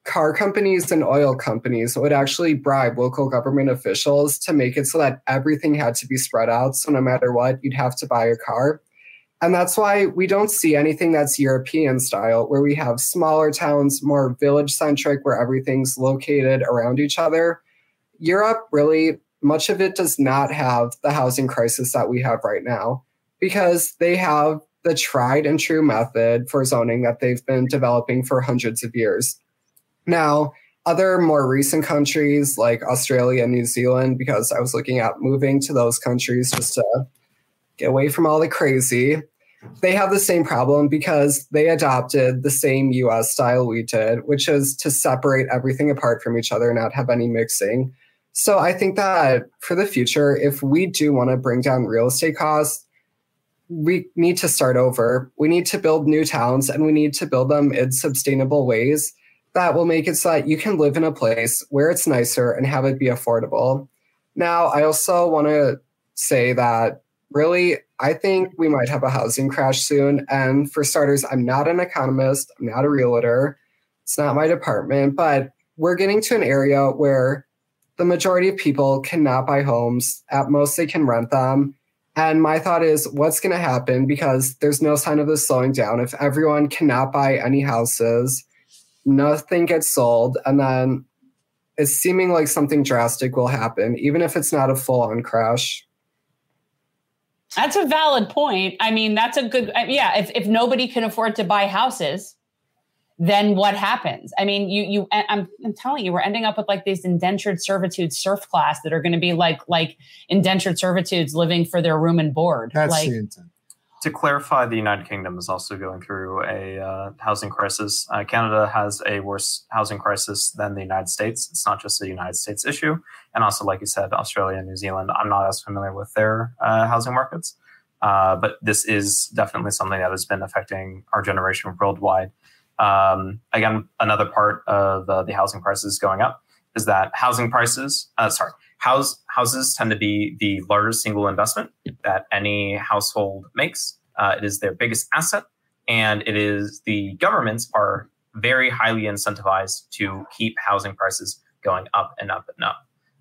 car companies and oil companies would actually bribe local government officials to make it so that everything had to be spread out. So no matter what, you'd have to buy a car. And that's why we don't see anything that's European style, where we have smaller towns, more village centric, where everything's located around each other. Europe really, much of it does not have the housing crisis that we have right now because they have the tried and true method for zoning that they've been developing for hundreds of years. Now, other more recent countries like Australia and New Zealand, because I was looking at moving to those countries just to get away from all the crazy, they have the same problem because they adopted the same US style we did, which is to separate everything apart from each other, and not have any mixing. So I think that for the future, if we do want to bring down real estate costs, we need to start over. We need to build new towns and we need to build them in sustainable ways that will make it so that you can live in a place where it's nicer and have it be affordable. Now, I also want to say that really, I think we might have a housing crash soon. And for starters, I'm not an economist, I'm not a realtor, it's not my department, but we're getting to an area where the majority of people cannot buy homes. At most, they can rent them. And my thought is, what's going to happen? Because there's no sign of this slowing down. If everyone cannot buy any houses, nothing gets sold, and then it's seeming like something drastic will happen, even if it's not a full on crash. That's a valid point. I mean, that's a good, uh, yeah. If, if nobody can afford to buy houses, then what happens? I mean, you you I'm, I'm telling you, we're ending up with like these indentured servitude serf class that are going to be like like indentured servitudes living for their room and board. That's like, the intent. To clarify, the United Kingdom is also going through a uh, housing crisis. Uh, Canada has a worse housing crisis than the United States. It's not just a United States issue, and also, like you said, Australia and New Zealand. I'm not as familiar with their uh, housing markets, uh, but this is definitely something that has been affecting our generation worldwide. Um, again, another part of uh, the housing prices going up is that housing prices, uh, sorry, house, houses tend to be the largest single investment that any household makes. Uh, it is their biggest asset, and it is the governments are very highly incentivized to keep housing prices going up and up and up.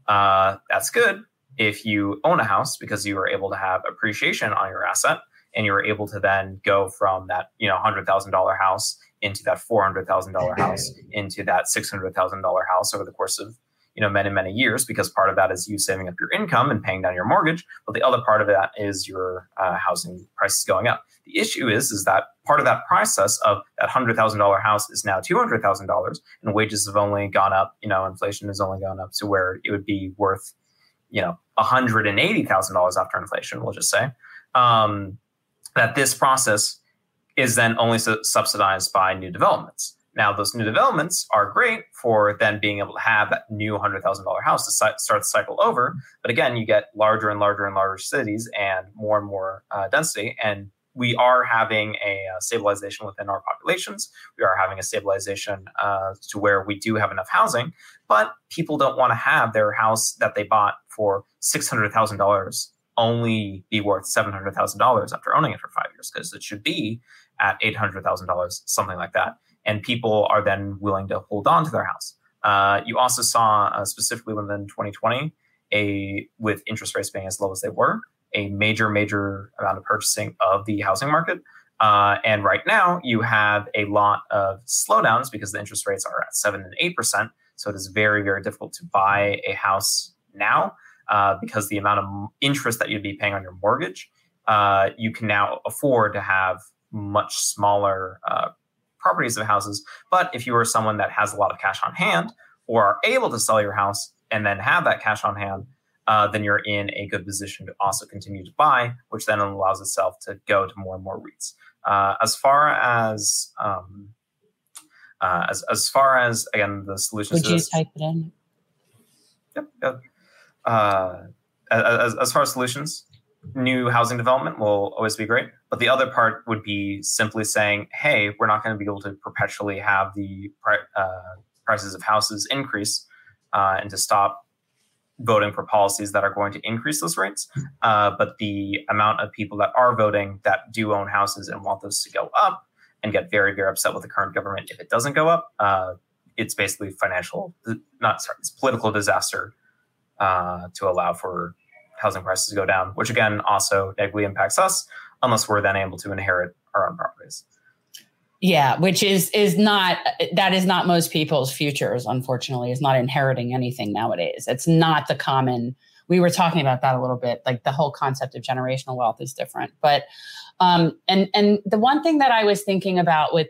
Uh, that's good if you own a house because you are able to have appreciation on your asset and you're able to then go from that you know hundred thousand dollar house into that $400,000 house, into that $600,000 house over the course of you know many many years because part of that is you saving up your income and paying down your mortgage but the other part of that is your uh, housing prices going up the issue is is that part of that process of that $100000 house is now $200000 and wages have only gone up you know inflation has only gone up to where it would be worth you know $180,000 after inflation, we'll just say, um, that this process is then only su- subsidized by new developments. Now, those new developments are great for then being able to have that new $100,000 house to start the cycle over. But again, you get larger and larger and larger cities and more and more uh, density. And we are having a uh, stabilization within our populations. We are having a stabilization uh, to where we do have enough housing, but people don't want to have their house that they bought for $600,000 only be worth $700,000 after owning it for five years because it should be at $800,000, something like that. And people are then willing to hold on to their house. Uh, you also saw uh, specifically within 2020, a with interest rates being as low as they were, a major, major amount of purchasing of the housing market. Uh, and right now, you have a lot of slowdowns because the interest rates are at seven and eight percent. So it is very, very difficult to buy a house now uh, because the amount of interest that you'd be paying on your mortgage, uh, you can now afford to have much smaller uh, properties of houses. But if you are someone that has a lot of cash on hand or are able to sell your house and then have that cash on hand, uh, then you're in a good position to also continue to buy, which then allows itself to go to more and more REITs. Uh, as far as um, uh, as as far as again the solutions. Would you this, type it in? Yep. yep. Uh, as as far as solutions, new housing development will always be great. But the other part would be simply saying, hey, we're not going to be able to perpetually have the uh, prices of houses increase uh, and to stop voting for policies that are going to increase those rates. Uh, but the amount of people that are voting that do own houses and want those to go up and get very, very upset with the current government if it doesn't go up, uh, it's basically financial, not sorry, it's political disaster uh, to allow for housing prices go down, which again also negatively impacts us unless we're then able to inherit our own properties. Yeah, which is is not that is not most people's futures. Unfortunately, is not inheriting anything nowadays. It's not the common. We were talking about that a little bit. Like the whole concept of generational wealth is different. But um, and and the one thing that I was thinking about with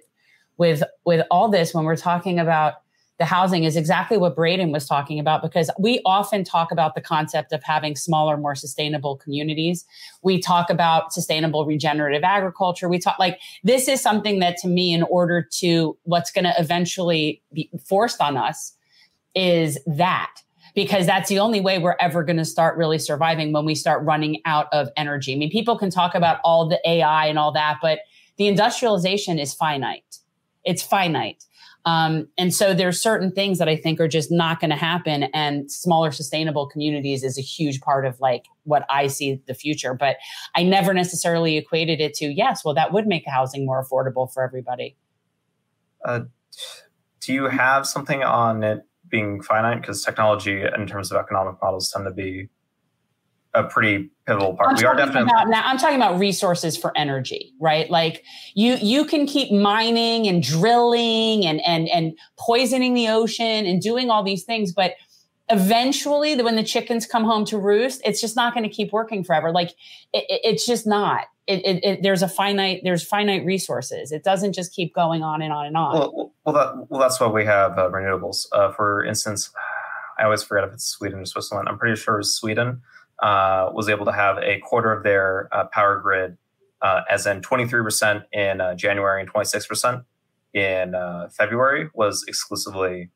with with all this when we're talking about the housing is exactly what Braden was talking about because we often talk about the concept of having smaller, more sustainable communities. We talk about sustainable regenerative agriculture. We talk like this is something that to me, in order to what's going to eventually be forced on us, is that because that's the only way we're ever going to start really surviving when we start running out of energy. I mean, people can talk about all the AI and all that, but the industrialization is finite. It's finite. Um, and so there's certain things that I think are just not going to happen. And smaller sustainable communities is a huge part of like what I see the future. But I never necessarily equated it to, yes, well, that would make housing more affordable for everybody. Uh, do you have something on it being finite? Because technology, in terms of economic models, tend to be a pretty pivotal part. I'm we are definitely about, now I'm talking about resources for energy, right? Like you you can keep mining and drilling and and and poisoning the ocean and doing all these things, but eventually when the chickens come home to roost, it's just not going to keep working forever. Like it, it, it's just not. It, there's a finite there's finite resources. It doesn't just keep going on and on and on. Well, well, that, well that's why we have uh, renewables. Uh, for instance, I always forget if it's Sweden or Switzerland. I'm pretty sure it's Sweden uh, was able to have a quarter of their uh, power grid, uh, as in 23% in uh, January and 26% in uh, February, was exclusively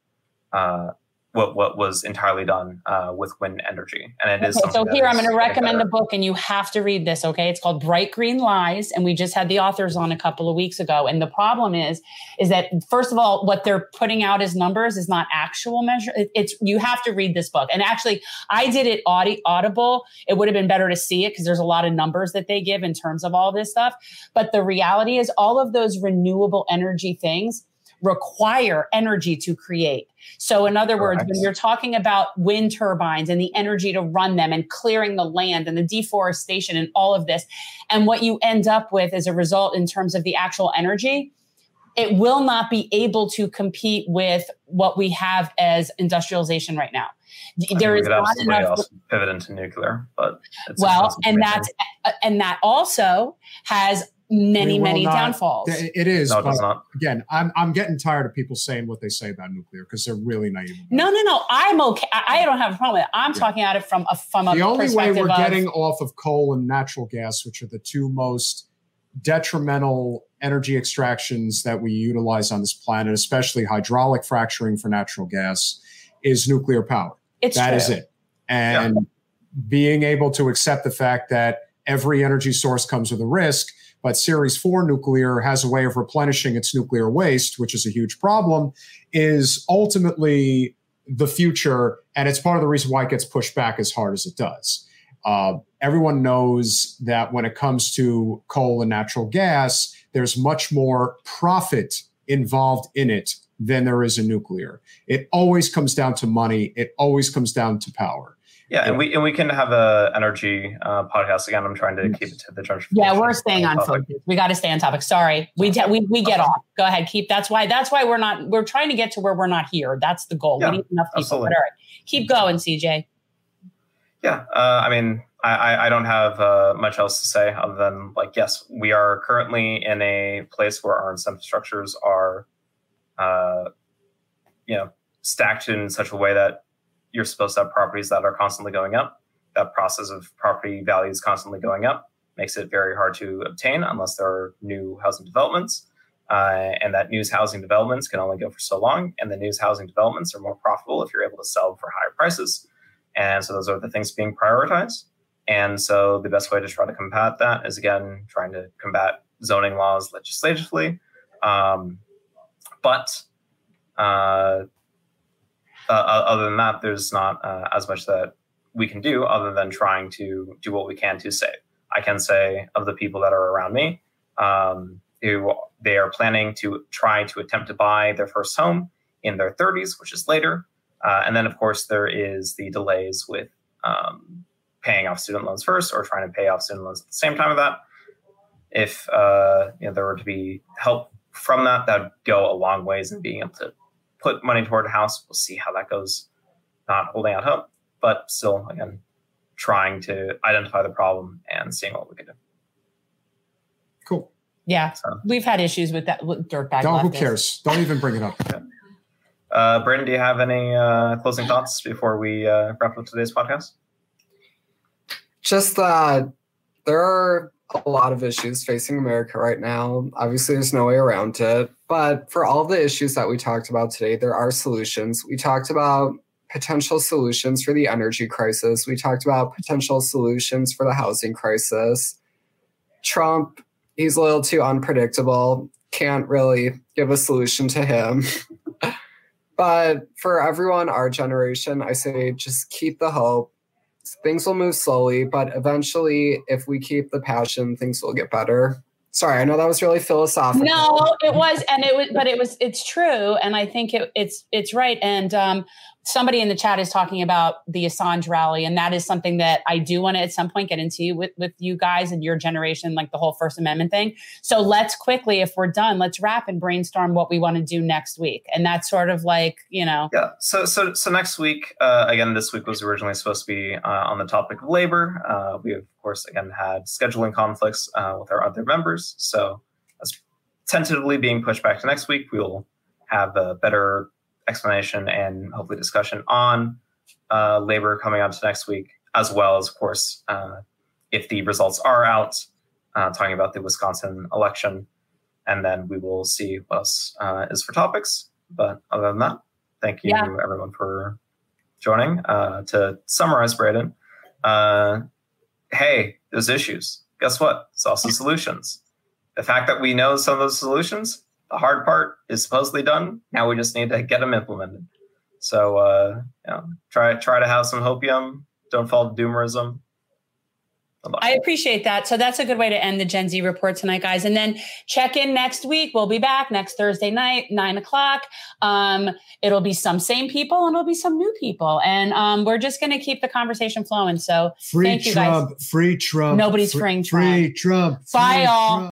uh, what what was entirely done uh, with wind energy, and it is. Okay, so here I'm going to recommend a book, and you have to read this. Okay, it's called Bright Green Lies, and we just had the authors on a couple of weeks ago. And the problem is, is that first of all, what they're putting out as numbers is not actual measure. it's you have to read this book. And actually, I did it audi- audible. It would have been better to see it because there's a lot of numbers that they give in terms of all this stuff. But the reality is, all of those renewable energy things require energy to create. So, in other Correct. words, when you're talking about wind turbines and the energy to run them and clearing the land and the deforestation and all of this, and what you end up with as a result in terms of the actual energy, it will not be able to compete with what we have as industrialization right now. I there is not enough pivot into nuclear, but well, and that's and that also has many, many not, downfalls. It is. No, it not. Again, I'm I'm getting tired of people saying what they say about nuclear because they're really naive. No, no, no. I'm okay. I, I don't have a problem with it. I'm yeah. talking at it from a from a the only way we're of, getting off of coal and natural gas, which are the two most detrimental energy extractions that we utilize on this planet, especially hydraulic fracturing for natural gas, is nuclear power. It's that true. is it. And yeah. being able to accept the fact that every energy source comes with a risk, but Series 4 nuclear has a way of replenishing its nuclear waste, which is a huge problem, is ultimately the future. And it's part of the reason why it gets pushed back as hard as it does. Uh, everyone knows that when it comes to coal and natural gas, there's much more profit involved in it than there is in nuclear. It always comes down to money. It always comes down to power. Yeah, and we and we can have a energy uh, podcast again. I'm trying to keep it to the gentrification. Yeah, we're staying on focus. We got to stay on topic. Sorry, we we we get off. Go ahead, keep. That's why that's why we're not. We're trying to get to where we're not here. That's the goal. Yeah, we need enough people. Absolutely. But all right, keep going, CJ. Yeah, uh, I mean, I, I don't have uh, much else to say other than like, yes, we are currently in a place where our incentive structures are, uh, you know, stacked in such a way that you're supposed to have properties that are constantly going up. That process of property values constantly going up makes it very hard to obtain unless there are new housing developments. Uh, and that news housing developments can only go for so long. And the news housing developments are more profitable if you're able to sell for higher prices. And so those are the things being prioritized. And so the best way to try to combat that is again trying to combat zoning laws legislatively. Um, but uh, uh, other than that, there's not uh, as much that we can do other than trying to do what we can to save. I can say of the people that are around me, um, who they are planning to try to attempt to buy their first home in their 30s, which is later. Uh, and then, of course, there is the delays with um, paying off student loans first or trying to pay off student loans at the same time of that. If uh, you know there were to be help from that, that would go a long ways in being able to put money toward a house. We'll see how that goes. Not holding out hope, but still, again, trying to identify the problem and seeing what we can do. Cool. Yeah, so. we've had issues with that with dirtbag. Don't, who cares? Don't even bring it up. Okay. Uh, Brandon, do you have any uh, closing thoughts before we uh, wrap up today's podcast? Just that there are a lot of issues facing America right now. Obviously, there's no way around it. But for all the issues that we talked about today, there are solutions. We talked about potential solutions for the energy crisis, we talked about potential solutions for the housing crisis. Trump, he's a little too unpredictable. Can't really give a solution to him. but for everyone, our generation, I say just keep the hope things will move slowly, but eventually, if we keep the passion, things will get better. Sorry, I know that was really philosophical. No, it was, and it was, but it was, it's true, and I think it, it's, it's right. And um, somebody in the chat is talking about the Assange rally, and that is something that I do want to at some point get into with with you guys and your generation, like the whole First Amendment thing. So let's quickly, if we're done, let's wrap and brainstorm what we want to do next week, and that's sort of like you know. Yeah. So so so next week, uh, again, this week was originally supposed to be uh, on the topic of labor. Uh, we of course again had scheduling conflicts uh, with our other members, so that's tentatively being pushed back to next week. We'll have a better explanation and hopefully discussion on uh, labor coming out to next week, as well as, of course, uh, if the results are out, uh, talking about the Wisconsin election. And then we will see what else uh, is for topics. But other than that, thank you, yeah. everyone, for joining. Uh, to summarize, Braden, uh, hey, there's issues. Guess what? It's also solutions. The fact that we know some of those solutions the hard part is supposedly done. Now we just need to get them implemented. So uh, you know, try try to have some hopium. Don't fall to doomerism. I appreciate that. So that's a good way to end the Gen Z report tonight, guys. And then check in next week. We'll be back next Thursday night, nine o'clock. Um, it'll be some same people and it'll be some new people. And um, we're just going to keep the conversation flowing. So free thank Trump, you guys. Free Trump. Nobody's free, freeing Trump. Free Trump. Bye, free all.